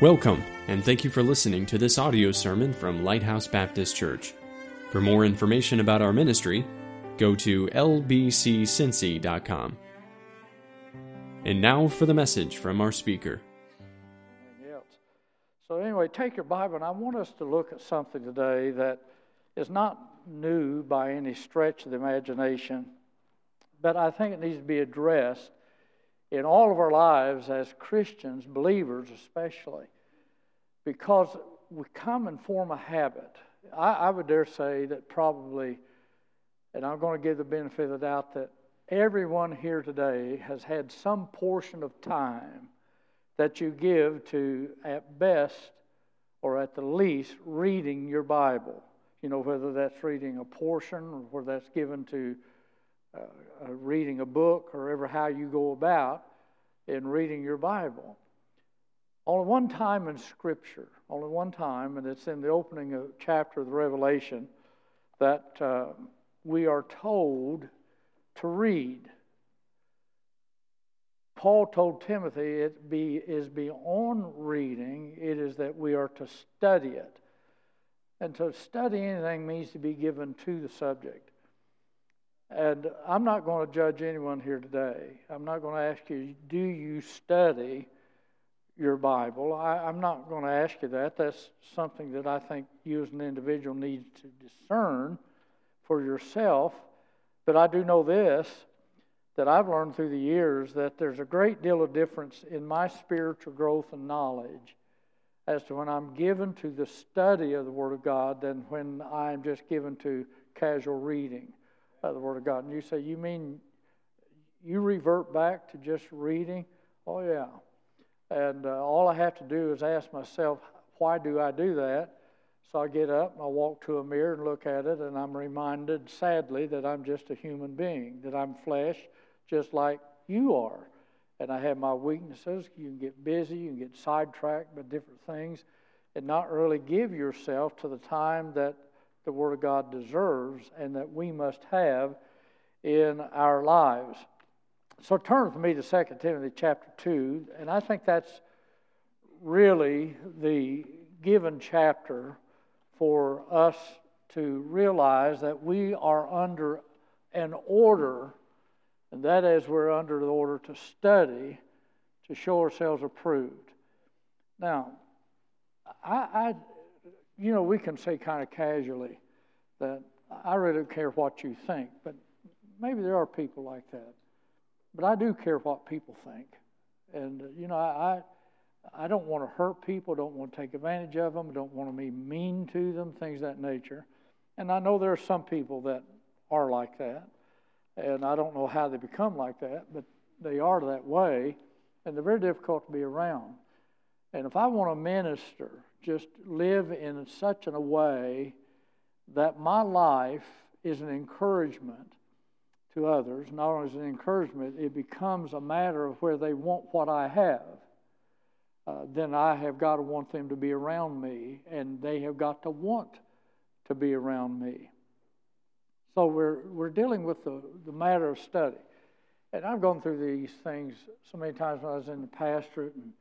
Welcome, and thank you for listening to this audio sermon from Lighthouse Baptist Church. For more information about our ministry, go to lbccincy.com. And now for the message from our speaker. So, anyway, take your Bible, and I want us to look at something today that is not new by any stretch of the imagination, but I think it needs to be addressed in all of our lives as Christians, believers especially, because we come and form a habit. I, I, would dare say that probably, and I'm going to give the benefit of the doubt that everyone here today has had some portion of time that you give to, at best or at the least, reading your Bible. You know, whether that's reading a portion or whether that's given to uh, uh, reading a book or ever how you go about in reading your Bible. Only one time in Scripture, only one time, and it's in the opening of chapter of the Revelation, that uh, we are told to read. Paul told Timothy it be, is beyond reading, it is that we are to study it. And to study anything means to be given to the subject. And I'm not going to judge anyone here today. I'm not going to ask you, do you study your Bible? I, am not going to ask you that. That's something that I think you as an individual need to discern for yourself. But I do know this that I've learned through the years that there's a great deal of difference in my spiritual growth and knowledge as to when I'm given to the study of the Word of God than when I'm just given to casual reading of the Word of God. And you say, You mean you revert back to just reading? Oh, yeah. And uh, all I have to do is ask myself, Why do I do that? So I get up and I walk to a mirror and look at it, and I'm reminded, sadly, that I'm just a human being, that I'm flesh just like you are. And I have my weaknesses. You can get busy, you can get sidetracked by different things, and not really give yourself to the time that the Word of God deserves and that we must have in our lives. So turn with me to 2 Timothy chapter 2, and I think that's really the given chapter for us to realize that we are under an order, and that is we're under the order to study to show ourselves approved. Now, I, I you know, we can say kind of casually that I really don't care what you think, but maybe there are people like that. But I do care what people think. And, uh, you know, I, I don't want to hurt people, don't want to take advantage of them, don't want to be mean to them, things that nature. And I know there are some people that are like that. And I don't know how they become like that, but they are that way. And they're very difficult to be around. And if I want to minister just live in such a way that my life is an encouragement to others. Not only is it an encouragement, it becomes a matter of where they want what I have. Uh, then I have got to want them to be around me, and they have got to want to be around me. So we're, we're dealing with the, the matter of study. And I've gone through these things so many times when I was in the pastorate and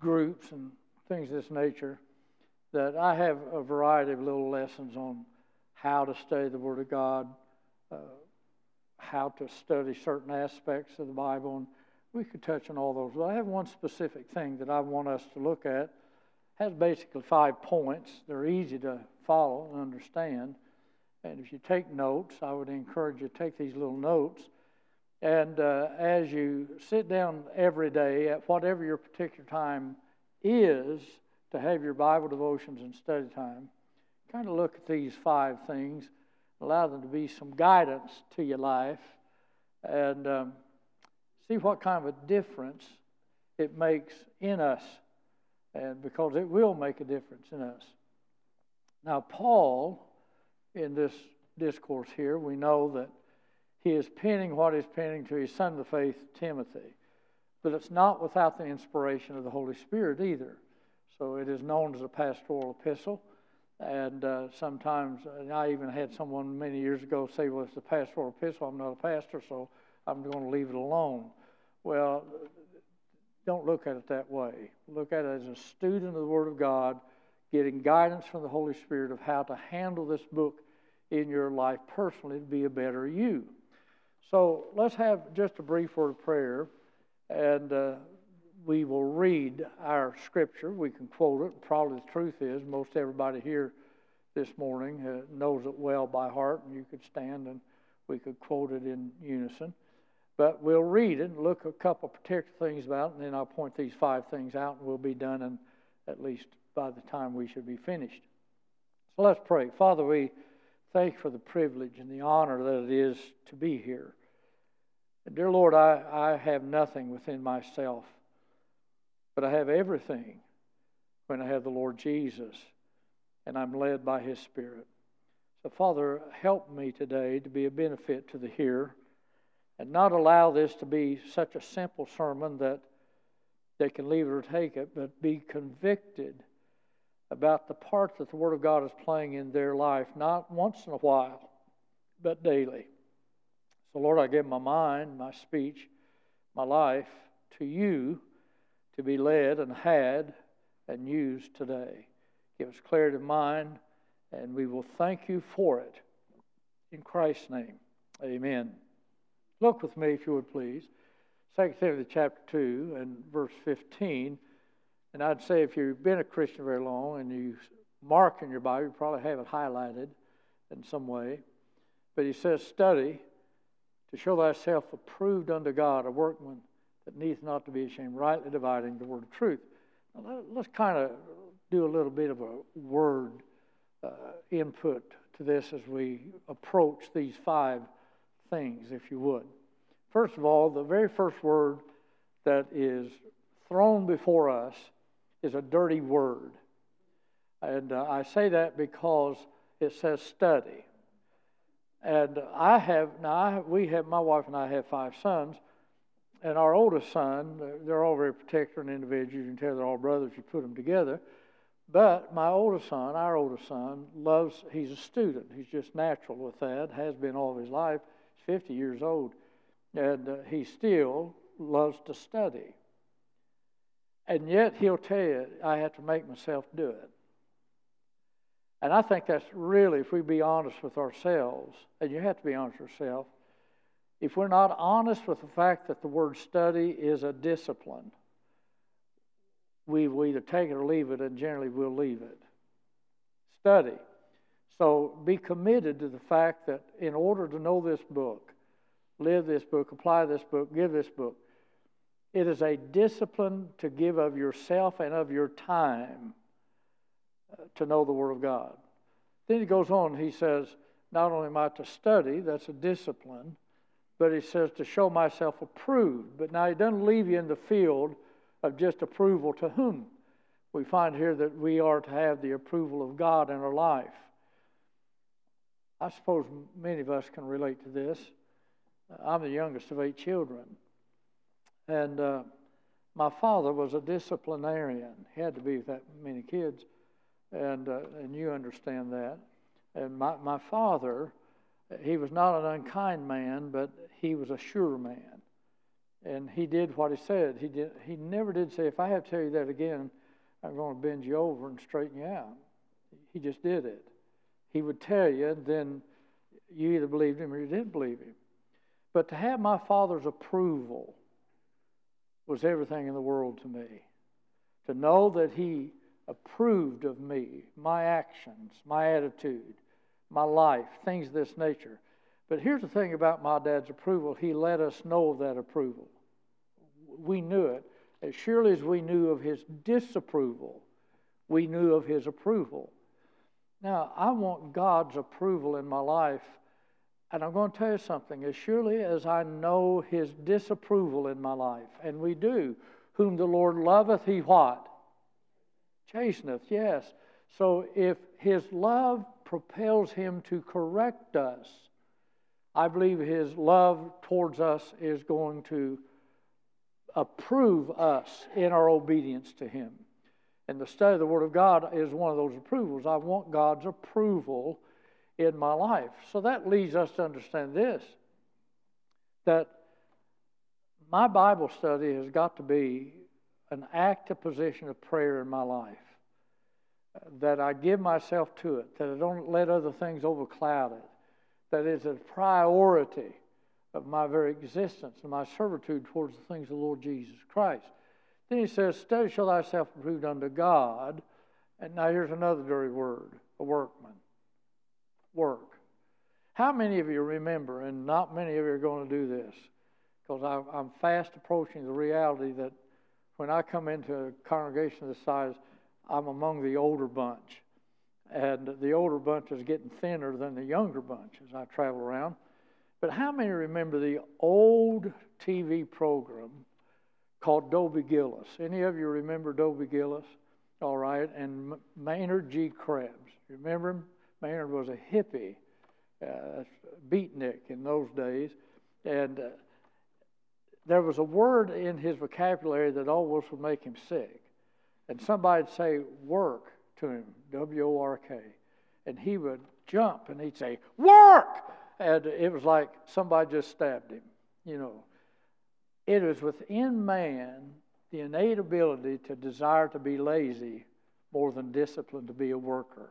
groups and things of this nature, that I have a variety of little lessons on how to study the Word of God, uh, how to study certain aspects of the Bible, and we could touch on all those. But I have one specific thing that I want us to look at. It has basically five points. They're easy to follow and understand. And if you take notes, I would encourage you to take these little notes. And uh, as you sit down every day at whatever your particular time is to have your Bible devotions and study time, kind of look at these five things, allow them to be some guidance to your life, and um, see what kind of a difference it makes in us, and because it will make a difference in us. Now, Paul, in this discourse here, we know that he is penning what he's penning to his son of the faith, Timothy. But it's not without the inspiration of the Holy Spirit either. So it is known as a pastoral epistle. And uh, sometimes, and I even had someone many years ago say, well, it's a pastoral epistle. I'm not a pastor, so I'm going to leave it alone. Well, don't look at it that way. Look at it as a student of the Word of God, getting guidance from the Holy Spirit of how to handle this book in your life personally to be a better you. So let's have just a brief word of prayer, and uh, we will read our scripture. We can quote it. Probably the truth is, most everybody here this morning uh, knows it well by heart, and you could stand and we could quote it in unison. But we'll read it and look a couple particular things about it, and then I'll point these five things out, and we'll be done in, at least by the time we should be finished. So let's pray. Father, we thank you for the privilege and the honor that it is to be here. Dear Lord, I, I have nothing within myself, but I have everything when I have the Lord Jesus, and I'm led by His Spirit. So, Father, help me today to be a benefit to the hearer and not allow this to be such a simple sermon that they can leave it or take it, but be convicted about the part that the Word of God is playing in their life, not once in a while, but daily. So, Lord, I give my mind, my speech, my life to you to be led and had and used today. Give us clarity of mind, and we will thank you for it. In Christ's name, amen. Look with me, if you would please. 2 Timothy chapter 2 and verse 15. And I'd say if you've been a Christian very long and you mark in your Bible, you probably have it highlighted in some way. But he says, Study to show thyself approved unto God, a workman that needs not to be ashamed, rightly dividing the word of truth. Now, let's kind of do a little bit of a word uh, input to this as we approach these five things, if you would. First of all, the very first word that is thrown before us is a dirty word. And uh, I say that because it says study. And I have, now I, we have, my wife and I have five sons. And our oldest son, they're all very particular individuals. You can tell they're all brothers, you put them together. But my oldest son, our oldest son, loves, he's a student. He's just natural with that, has been all of his life. He's 50 years old, and uh, he still loves to study. And yet he'll tell you, I have to make myself do it. And I think that's really, if we be honest with ourselves, and you have to be honest with yourself, if we're not honest with the fact that the word study is a discipline, we will either take it or leave it, and generally we'll leave it. Study. So be committed to the fact that in order to know this book, live this book, apply this book, give this book, it is a discipline to give of yourself and of your time to know the Word of God. Then he goes on, he says, not only am I to study, that's a discipline, but he says to show myself approved. But now he doesn't leave you in the field of just approval to whom. We find here that we are to have the approval of God in our life. I suppose many of us can relate to this. I'm the youngest of eight children. And uh, my father was a disciplinarian. He had to be with that many kids. And, uh, and you understand that. And my, my father, he was not an unkind man, but he was a sure man. And he did what he said. He, did, he never did say, if I have to tell you that again, I'm going to bend you over and straighten you out. He just did it he would tell you, then you either believed him or you didn't believe him. But to have my father's approval was everything in the world to me. To know that he approved of me, my actions, my attitude, my life, things of this nature. But here's the thing about my dad's approval he let us know of that approval. We knew it. As surely as we knew of his disapproval, we knew of his approval. Now, I want God's approval in my life. And I'm going to tell you something. As surely as I know his disapproval in my life, and we do, whom the Lord loveth, he what? Chasteneth, yes. So if his love propels him to correct us, I believe his love towards us is going to approve us in our obedience to him. And the study of the Word of God is one of those approvals. I want God's approval in my life. So that leads us to understand this that my Bible study has got to be an active position of prayer in my life, that I give myself to it, that I don't let other things overcloud it, that it's a priority of my very existence and my servitude towards the things of the Lord Jesus Christ. Then he says, Study show thyself approved unto God. And now here's another dirty word a workman. Work. How many of you remember, and not many of you are going to do this, because I'm fast approaching the reality that when I come into a congregation this size, I'm among the older bunch. And the older bunch is getting thinner than the younger bunch as I travel around. But how many remember the old TV program called Dobie Gillis? Any of you remember Dobie Gillis? All right. And Maynard G. Krebs. Remember him? Maynard was a hippie, uh, beatnik in those days. And uh, there was a word in his vocabulary that always would make him sick. And somebody'd say, work to him, W O R K. And he would jump and he'd say, work! And it was like somebody just stabbed him, you know. It is within man the innate ability to desire to be lazy more than discipline to be a worker.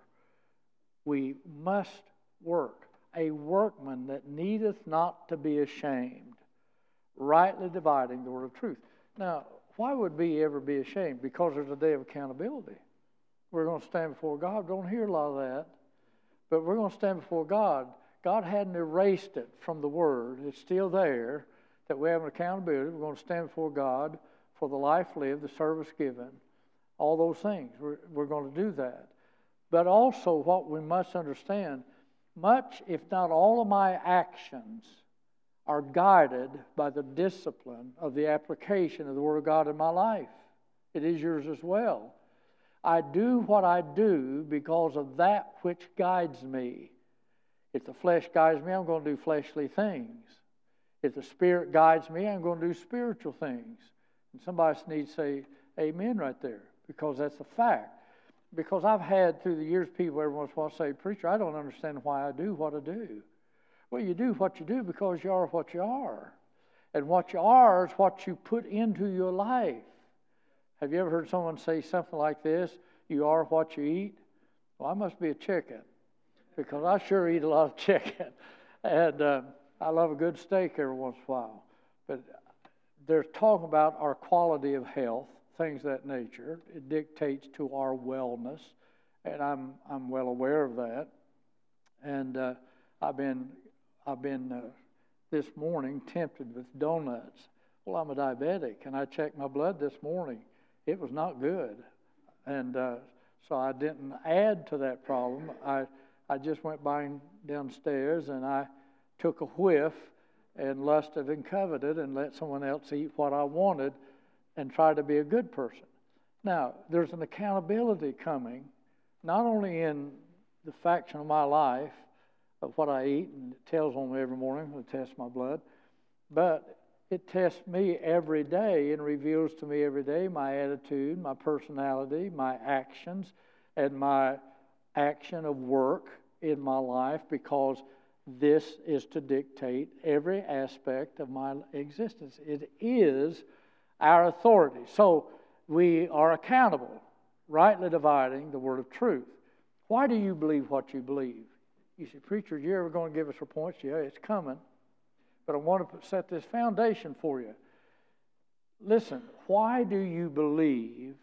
We must work. A workman that needeth not to be ashamed, rightly dividing the word of truth. Now, why would we ever be ashamed? Because there's a day of accountability. We're going to stand before God. Don't hear a lot of that. But we're going to stand before God. God hadn't erased it from the Word, it's still there that we have an accountability. We're going to stand before God for the life lived, the service given, all those things. We're, we're going to do that. But also, what we must understand much, if not all, of my actions are guided by the discipline of the application of the Word of God in my life. It is yours as well. I do what I do because of that which guides me. If the flesh guides me, I'm going to do fleshly things. If the Spirit guides me, I'm going to do spiritual things. And somebody needs to say amen right there because that's a fact. Because I've had through the years people every once in a while say, Preacher, I don't understand why I do what I do. Well, you do what you do because you are what you are. And what you are is what you put into your life. Have you ever heard someone say something like this? You are what you eat? Well, I must be a chicken because I sure eat a lot of chicken. And uh, I love a good steak every once in a while. But they're talking about our quality of health, things of that nature. It dictates to our wellness, and I'm I'm well aware of that. And uh, I've been I've been uh, this morning tempted with donuts. Well, I'm a diabetic, and I checked my blood this morning. It was not good, and uh, so I didn't add to that problem. I I just went by downstairs and I took a whiff and lusted and coveted and let someone else eat what I wanted and try to be a good person. Now, there's an accountability coming, not only in the faction of my life what I eat, and it tells on me every morning when it tests my blood, but it tests me every day and reveals to me every day my attitude, my personality, my actions, and my action of work in my life because this is to dictate every aspect of my existence. It is our authority. So we are accountable, rightly dividing the word of truth. Why do you believe what you believe? You say, Preacher, you ever going to give us a point? Yeah, it's coming. But I want to set this foundation for you. Listen, why do you believe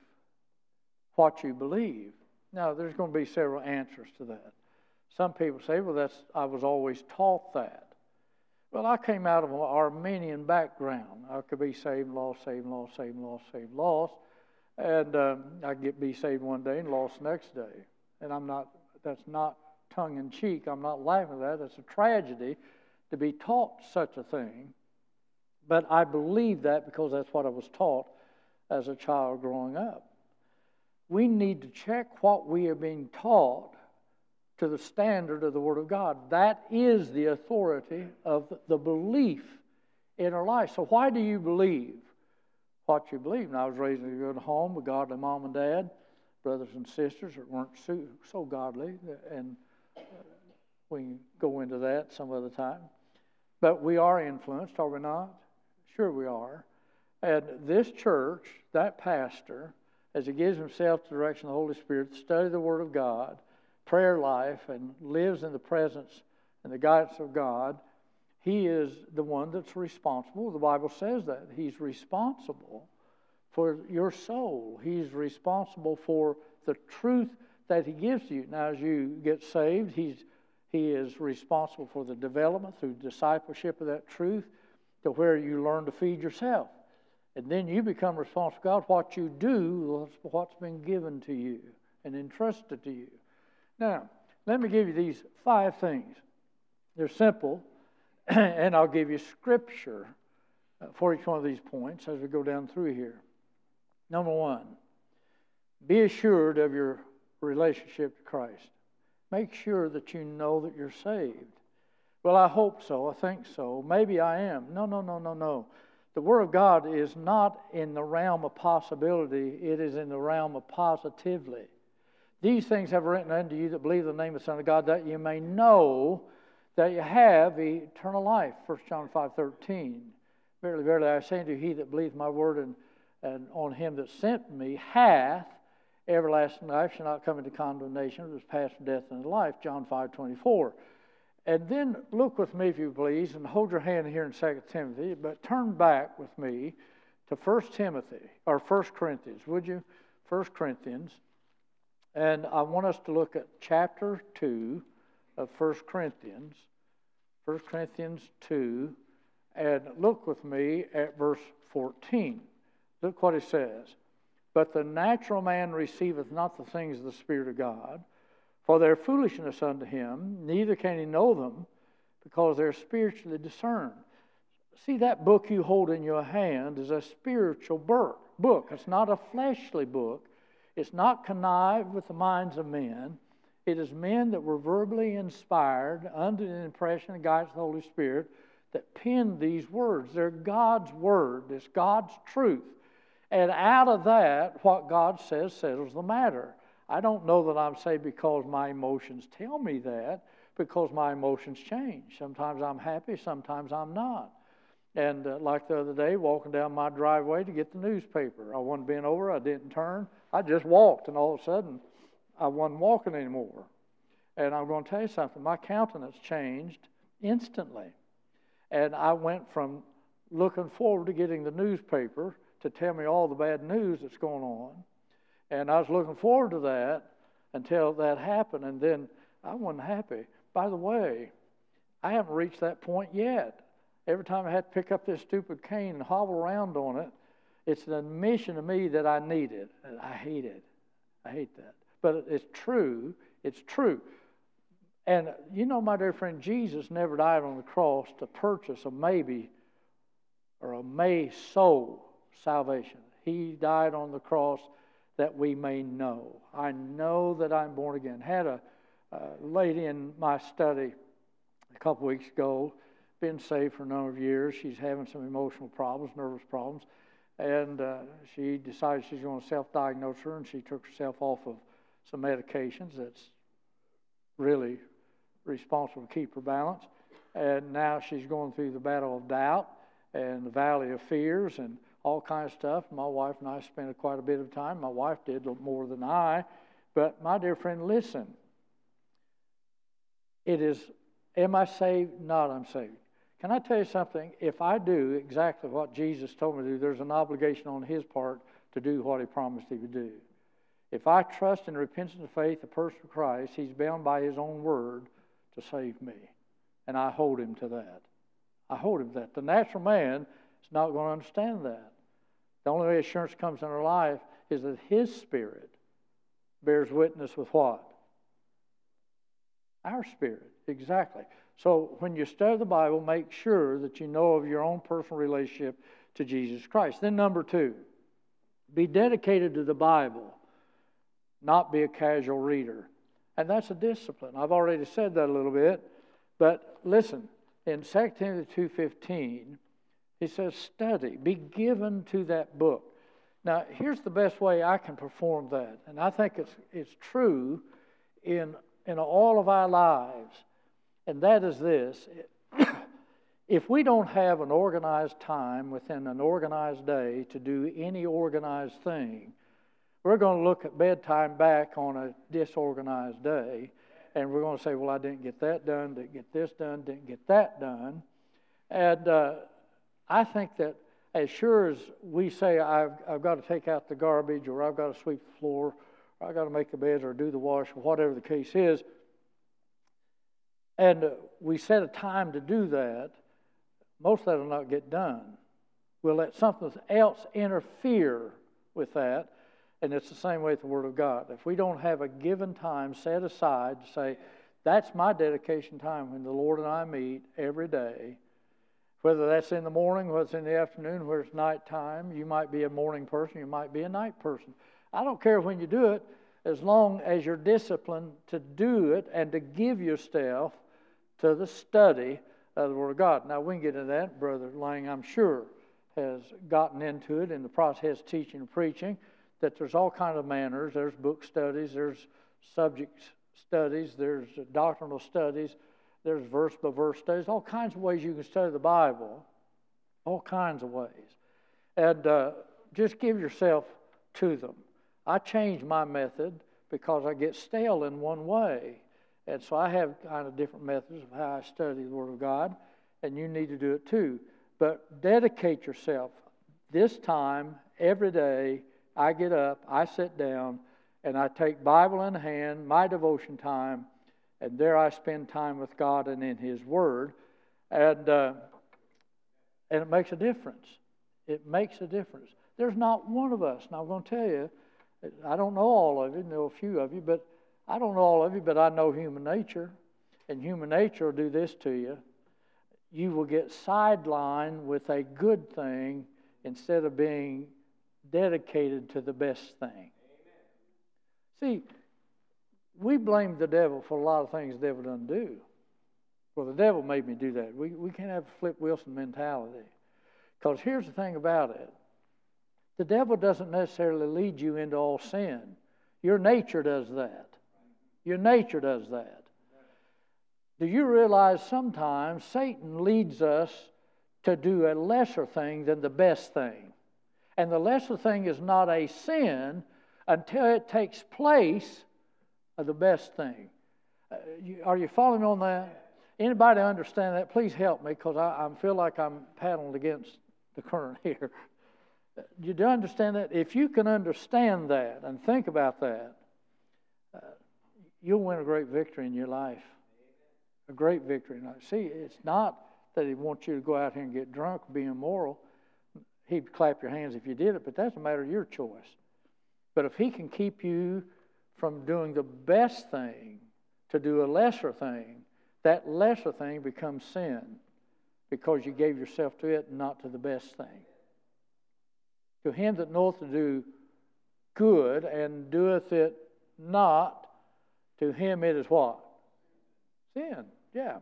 what you believe? Now, there's going to be several answers to that. Some people say, well, that's, I was always taught that. Well, I came out of an Arminian background. I could be saved, lost, saved, lost, saved, lost, saved, lost. And um, I get be saved one day and lost next day. And I'm not, that's not tongue in cheek. I'm not laughing at that. It's a tragedy to be taught such a thing. But I believe that because that's what I was taught as a child growing up. We need to check what we are being taught to the standard of the Word of God. That is the authority of the belief in our life. So, why do you believe what you believe? And I was raised in a good home with godly mom and dad, brothers and sisters that weren't so, so godly, and we go into that some other time. But we are influenced, are we not? Sure, we are. And this church, that pastor, as he gives himself to the direction of the Holy Spirit, study the Word of God, prayer life, and lives in the presence and the guidance of God, he is the one that's responsible. The Bible says that. He's responsible for your soul, He's responsible for the truth that He gives to you. Now, as you get saved, He's he is responsible for the development through discipleship of that truth to where you learn to feed yourself. And then you become responsible God. What you do what's been given to you and entrusted to you. Now, let me give you these five things. They're simple, and I'll give you scripture uh, for each one of these points as we go down through here. Number one, be assured of your relationship to Christ. Make sure that you know that you're saved. Well, I hope so. I think so. Maybe I am. No, no, no, no, no. The Word of God is not in the realm of possibility, it is in the realm of positively. These things have written unto you that believe the name of the Son of God, that you may know that you have eternal life. 1 John 5 13. Verily, verily, I say unto you, he that believeth my word and, and on him that sent me hath everlasting life, shall not come into condemnation, is passed from death into life. John 5 24. And then look with me, if you please, and hold your hand here in 2 Timothy, but turn back with me to 1 Timothy, or 1 Corinthians, would you? 1 Corinthians. And I want us to look at chapter 2 of 1 Corinthians. 1 Corinthians 2, and look with me at verse 14. Look what it says. But the natural man receiveth not the things of the Spirit of God for their foolishness unto him, neither can he know them, because they're spiritually discerned. See, that book you hold in your hand is a spiritual book. It's not a fleshly book. It's not connived with the minds of men. It is men that were verbally inspired under the impression of the Holy Spirit that penned these words. They're God's word, it's God's truth. And out of that, what God says settles the matter. I don't know that I'm saved because my emotions tell me that, because my emotions change. Sometimes I'm happy, sometimes I'm not. And uh, like the other day, walking down my driveway to get the newspaper, I wasn't bent over, I didn't turn, I just walked, and all of a sudden, I wasn't walking anymore. And I'm going to tell you something, my countenance changed instantly. And I went from looking forward to getting the newspaper to tell me all the bad news that's going on and I was looking forward to that until that happened, and then I wasn't happy. By the way, I haven't reached that point yet. Every time I had to pick up this stupid cane and hobble around on it, it's an admission to me that I need it. I hate it. I hate that. But it's true. It's true. And you know, my dear friend, Jesus never died on the cross to purchase a maybe or a may soul salvation. He died on the cross that we may know. I know that I'm born again. Had a lady in my study a couple weeks ago, been saved for a number of years. She's having some emotional problems, nervous problems, and uh, she decided she's going to self-diagnose her, and she took herself off of some medications that's really responsible to keep her balance. And now she's going through the battle of doubt and the valley of fears and all kinds of stuff. My wife and I spent quite a bit of time. My wife did more than I. But my dear friend, listen. It is, am I saved? Not I'm saved. Can I tell you something? If I do exactly what Jesus told me to do, there's an obligation on his part to do what he promised he would do. If I trust in repentance and faith the person of Christ, he's bound by his own word to save me. And I hold him to that. I hold him to that. The natural man is not going to understand that. The only way assurance comes in our life is that His Spirit bears witness with what? Our spirit, exactly. So when you study the Bible, make sure that you know of your own personal relationship to Jesus Christ. Then, number two, be dedicated to the Bible, not be a casual reader. And that's a discipline. I've already said that a little bit. But listen, in 2 Timothy 2.15, he says, study, be given to that book. Now, here's the best way I can perform that, and I think it's, it's true in, in all of our lives, and that is this. if we don't have an organized time within an organized day to do any organized thing, we're going to look at bedtime back on a disorganized day, and we're going to say, Well, I didn't get that done, didn't get this done, didn't get that done. And uh, I think that as sure as we say, I've, I've got to take out the garbage, or I've got to sweep the floor, or I've got to make the beds, or do the wash, or whatever the case is, and we set a time to do that, most of that will not get done. We'll let something else interfere with that, and it's the same way with the Word of God. If we don't have a given time set aside to say, that's my dedication time when the Lord and I meet every day, whether that's in the morning, whether it's in the afternoon, whether it's nighttime, you might be a morning person, you might be a night person. I don't care when you do it, as long as you're disciplined to do it and to give yourself to the study of the Word of God. Now, we can get into that. Brother Lang, I'm sure, has gotten into it in the process of teaching and preaching, that there's all kinds of manners. There's book studies, there's subject studies, there's doctrinal studies, there's verse by verse studies, all kinds of ways you can study the Bible, all kinds of ways. And uh, just give yourself to them. I change my method because I get stale in one way. And so I have kind of different methods of how I study the Word of God, and you need to do it too. But dedicate yourself. This time, every day, I get up, I sit down, and I take Bible in hand, my devotion time, and there I spend time with God and in His Word, and uh, and it makes a difference. It makes a difference. There's not one of us. Now I'm going to tell you, I don't know all of you, know a few of you, but I don't know all of you, but I know human nature. And human nature will do this to you. You will get sidelined with a good thing instead of being dedicated to the best thing. See, we blame the devil for a lot of things the devil doesn't do. Well, the devil made me do that. We, we can't have a Flip Wilson mentality. Because here's the thing about it the devil doesn't necessarily lead you into all sin, your nature does that. Your nature does that. Do you realize sometimes Satan leads us to do a lesser thing than the best thing? And the lesser thing is not a sin until it takes place the best thing. Uh, you, are you following me on that? Anybody understand that? Please help me because I, I feel like I'm paddling against the current here. You do understand that? If you can understand that and think about that, you'll win a great victory in your life. A great victory. Now, see, it's not that he wants you to go out here and get drunk, be immoral. He'd clap your hands if you did it, but that's a matter of your choice. But if he can keep you from doing the best thing to do a lesser thing, that lesser thing becomes sin because you gave yourself to it and not to the best thing. To him that knoweth to do good and doeth it not, to him it is what? Sin. Yeah.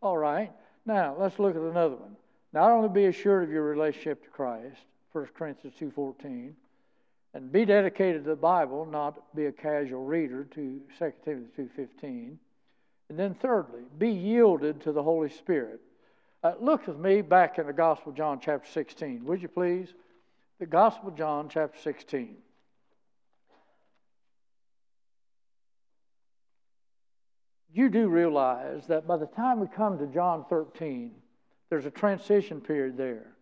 All right. Now, let's look at another one. Not only be assured of your relationship to Christ, 1 Corinthians 2.14, and be dedicated to the Bible, not be a casual reader, to 2 Timothy 2.15. And then thirdly, be yielded to the Holy Spirit. Uh, look with me back in the Gospel of John chapter 16, would you please? The Gospel of John chapter 16. you do realize that by the time we come to John 13, there's a transition period there.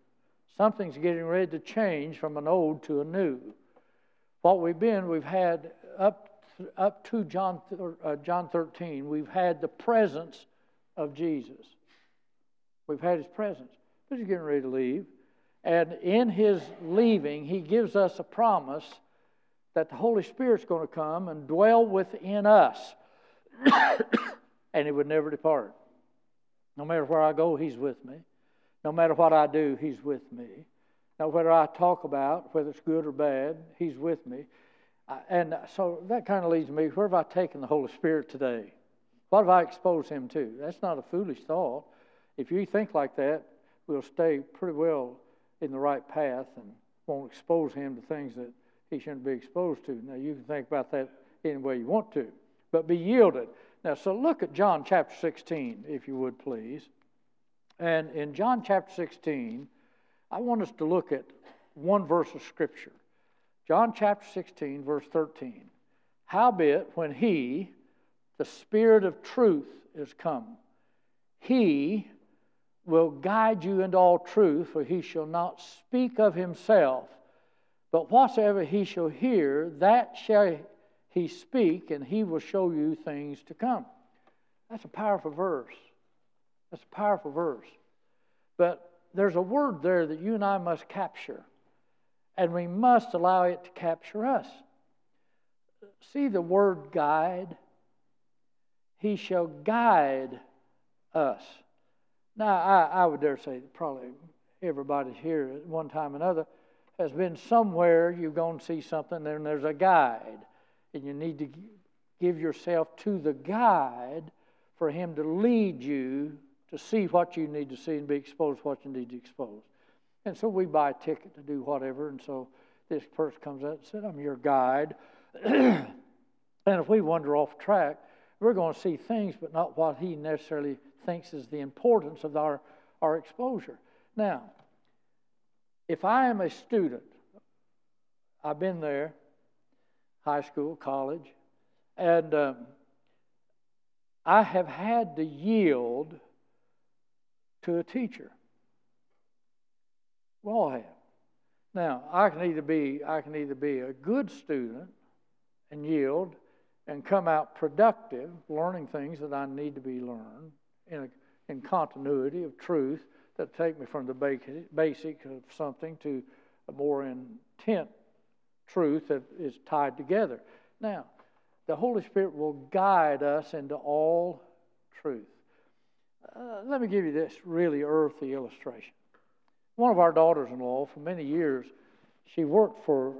Something's getting ready to change from an old to a new. What we've been, we've had up, up to John, uh, John 13, we've had the presence of Jesus. We've had his presence. But he's getting ready to leave. And in his leaving, he gives us a promise that the Holy Spirit's going to come and dwell within us. and he would never depart. No matter where I go, he's with me. No matter what I do, he's with me. Now, whether I talk about, whether it's good or bad, he's with me. And so that kind of leads me where have I taken the Holy Spirit today? What have I exposed him to? That's not a foolish thought. If you think like that, we'll stay pretty well in the right path and won't expose him to things that he shouldn't be exposed to. Now, you can think about that any way you want to but be yielded. Now, so look at John chapter 16, if you would please. And in John chapter 16, I want us to look at one verse of Scripture. John chapter 16, verse 13. Howbeit, when he, the Spirit of truth, is come, he will guide you into all truth, for he shall not speak of himself, but whatsoever he shall hear, that shall he speak, and he will show you things to come. That's a powerful verse. That's a powerful verse. But there's a word there that you and I must capture, and we must allow it to capture us. See the word guide? He shall guide us. Now, I, I would dare say probably everybody here at one time or another has been somewhere, you've gone to see something, and there's a guide, and you need to give yourself to the guide for him to lead you to see what you need to see and be exposed to what you need to expose. And so we buy a ticket to do whatever, and so this person comes up and said, I'm your guide. and if we wander off track, we're going to see things, but not what he necessarily thinks is the importance of our, our exposure. Now, if I am a student, I've been there, high school, college, and um, I have had to yield to a teacher. We all have. Now, I can either be I can either be a good student and yield and come out productive, learning things that I need to be learned in a, in continuity of truth that take me from the basic of something to a more intent truth that is tied together. Now, the Holy Spirit will guide us into all truth. Uh, let me give you this really earthy illustration. One of our daughters in law, for many years, she worked for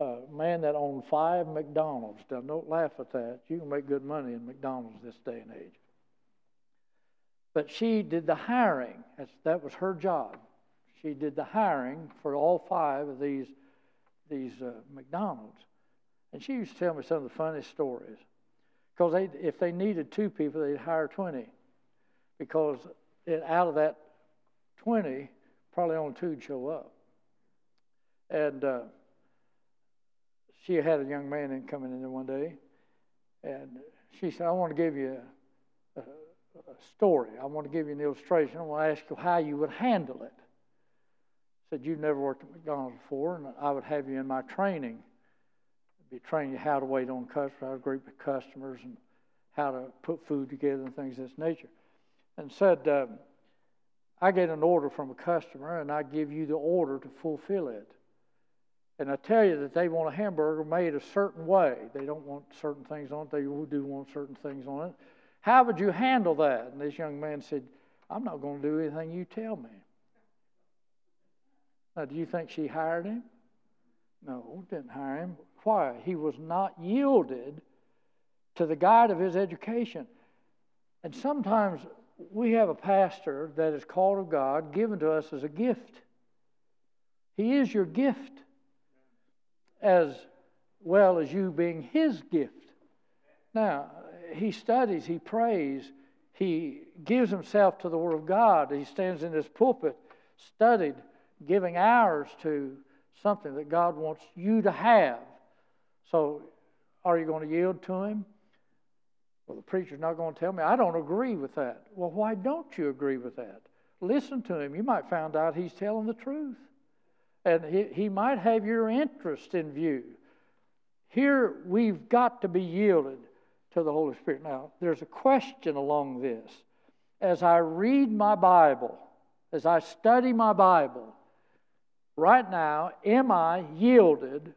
a man that owned five McDonald's. Now, don't laugh at that. You can make good money in McDonald's this day and age. But she did the hiring. That was her job. She did the hiring for all five of these, these uh, McDonald's. And she used to tell me some of the funniest stories. Because if they needed two people, they'd hire 20. Because it, out of that 20, probably only two would show up. And uh, she had a young man in coming in there one day, and she said, I want to give you a, a, story. I want to give you an illustration. I want to ask you how you would handle it. Said, You've never worked at McDonald's before, and I would have you in my training I'd be training you how to wait on customers, how to greet customers, and how to put food together and things of this nature. And said, uh, I get an order from a customer, and I give you the order to fulfill it. And I tell you that they want a hamburger made a certain way. They don't want certain things on it. They do want certain things on it. How would you handle that? And this young man said, I'm not going to do anything you tell me. Now, do you think she hired him? No, didn't hire him. Why? He was not yielded to the guide of his education. And sometimes we have a pastor that is called of God, given to us as a gift. He is your gift, as well as you being his gift. Now, he studies, he prays, he gives himself to the Word of God. He stands in this pulpit, studied, giving hours to something that God wants you to have. So, are you going to yield to him? Well, the preacher's not going to tell me. I don't agree with that. Well, why don't you agree with that? Listen to him. You might find out he's telling the truth. And he, he might have your interest in view. Here, we've got to be yielded to the Holy Spirit. Now, there's a question along this. As I read my Bible, as I study my Bible, right now, am I yielded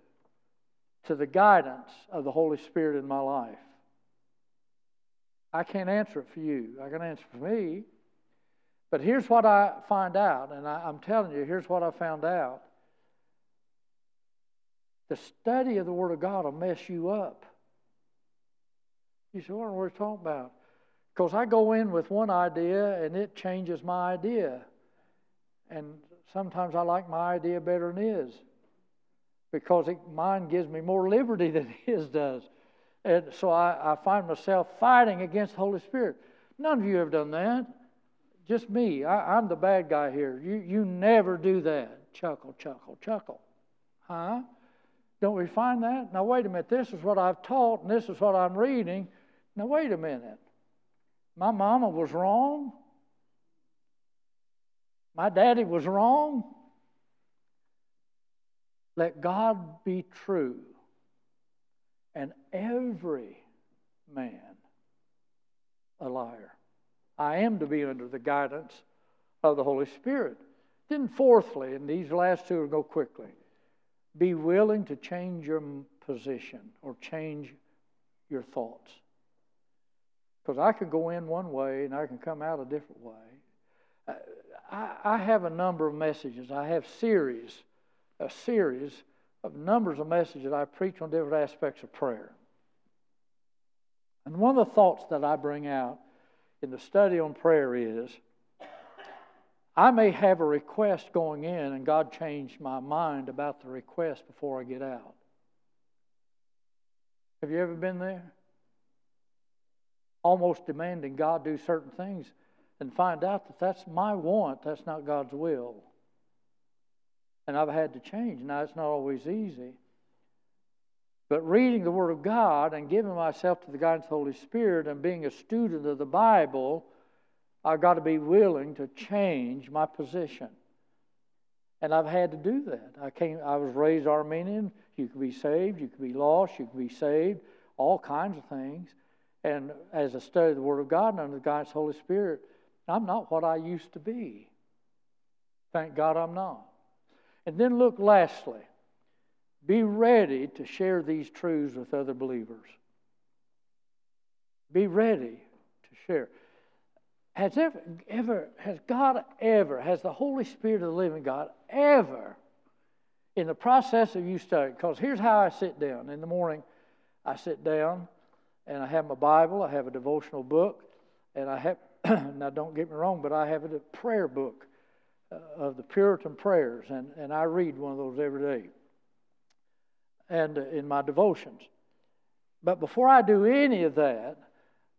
to the guidance of the Holy Spirit in my life? I can't answer it for you. I can answer for me. But here's what I find out, and I, am telling you, here's what I found out. The study of the Word of God will mess you up. You say, what are we talking about? Because I go in with one idea and it changes my idea. And sometimes I like my idea better than his because it, mine gives me more liberty than his does. And so I, I find myself fighting against the Holy Spirit. None of you have done that. just me. I, I'm the bad guy here. You, you never do that. Chuckle, chuckle, chuckle. Huh? Don't we find that? Now, wait a minute. This is what I've taught, and this is what I'm reading. Now, wait a minute. My mama was wrong. My daddy was wrong. Let God be true, and every man a liar. I am to be under the guidance of the Holy Spirit. Then, fourthly, and these last two will go quickly, be willing to change your position or change your thoughts. Because I can go in one way and I can come out a different way. Uh, I, I have a number of messages. I have series, a series of numbers of messages I preach on different aspects of prayer. And one of the thoughts that I bring out in the study on prayer is I may have a request going in, and God changed my mind about the request before I get out. Have you ever been there? Almost demanding God do certain things and find out that that's my want, that's not God's will. And I've had to change. Now, it's not always easy. But reading the Word of God and giving myself to the guidance of the Holy Spirit and being a student of the Bible, I've got to be willing to change my position. And I've had to do that. I came I was raised Arminian. You could be saved, you could be lost, you could be saved, all kinds of things. And as I studied the Word of God and under the guidance of the Holy Spirit, I'm not what I used to be. Thank God I'm not. And then look lastly be ready to share these truths with other believers. Be ready to share. Has ever, ever, has God ever, has the Holy Spirit of the living God ever, in the process of you studying, because here's how I sit down. In the morning, I sit down and I have my Bible, I have a devotional book, and I have, now don't get me wrong, but I have a prayer book Uh, of the Puritan prayers, and, and I read one of those every day and uh, in my devotions. But before I do any of that,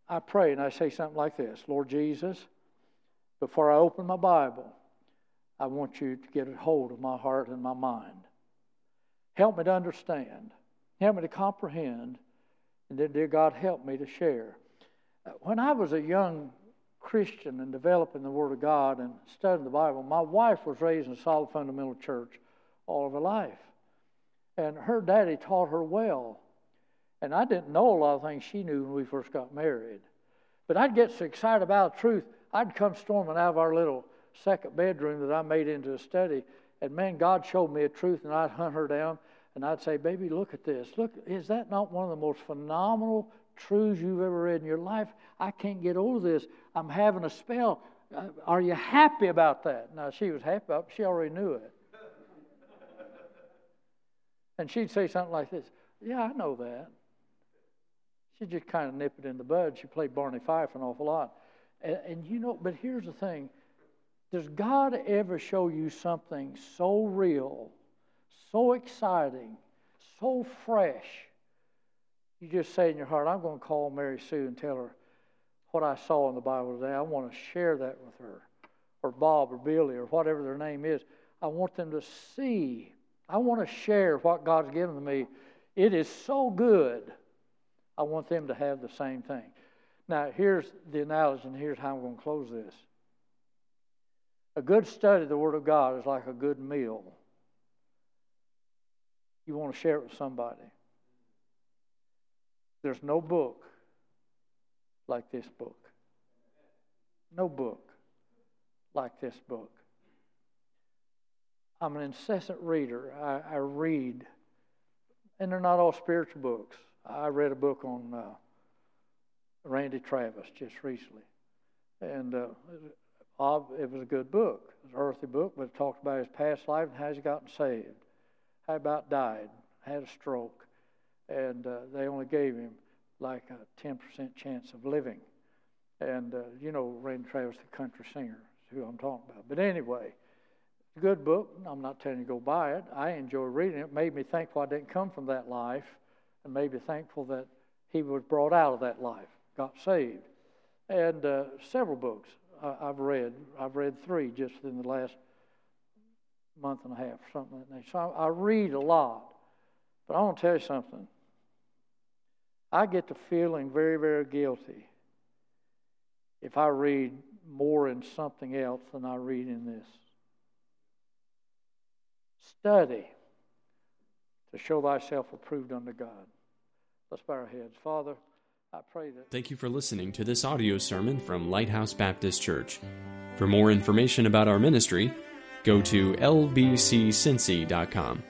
I pray and I say something like this Lord Jesus, before I open my Bible, I want you to get a hold of my heart and my mind. Help me to understand, help me to comprehend, and then, dear God, help me to share. Uh, when I was a young Christian and developing the Word of God and studying the Bible, my wife was raised in a solid fundamental church all of her life. And her daddy taught her well. And I didn't know a lot of things she knew when we first got married. But I'd get so excited about truth, I'd come storming out of our little second bedroom that I made into a study. And man, God showed me a truth, and I'd hunt her down and I'd say, Baby, look at this. Look, is that not one of the most phenomenal truths you've ever read in your life? I can't get over this. I'm having a spell. Uh, are you happy about that? Now, she was happy about it, she already knew it. And she'd say something like this Yeah, I know that. She'd just kind of nip it in the bud. She played Barney Fife an awful lot. And, and you know, but here's the thing Does God ever show you something so real, so exciting, so fresh? You just say in your heart, I'm going to call Mary Sue and tell her what I saw in the Bible today. I want to share that with her, or Bob, or Billy, or whatever their name is. I want them to see I want to share what God's given to me. It is so good. I want them to have the same thing. Now, here's the analogy, and here's how I'm going to close this. A good study of the Word of God is like a good meal. You want to share it with somebody. There's no book like this book. No book like this book. I'm an incessant reader. I, I, read, and they're not all spiritual books. I read a book on uh, Randy Travis just recently, and uh, it was a good book. It was an earthy book, but it talked about his past life and how he's gotten saved. How about died, had a stroke, and uh, they only gave him like a 10% chance of living. And uh, you know, Randy Travis, the country singer, is who I'm talking about. But anyway, good book. I'm not telling you to go buy it. I enjoy reading it. Made me thankful I didn't come from that life, and made me thankful that he was brought out of that life, got saved. And uh, several books. I, have read. I've read three just in the last month and a half, or something like that. So I, I read a lot. But I want to tell you something. I get to feeling very, very guilty if I read more in something else than I read in this. Study to show thyself approved unto God. Let's bow our heads. Father, I pray that. Thank you for listening to this audio sermon from Lighthouse Baptist Church. For more information about our ministry, go to lbccincy.com.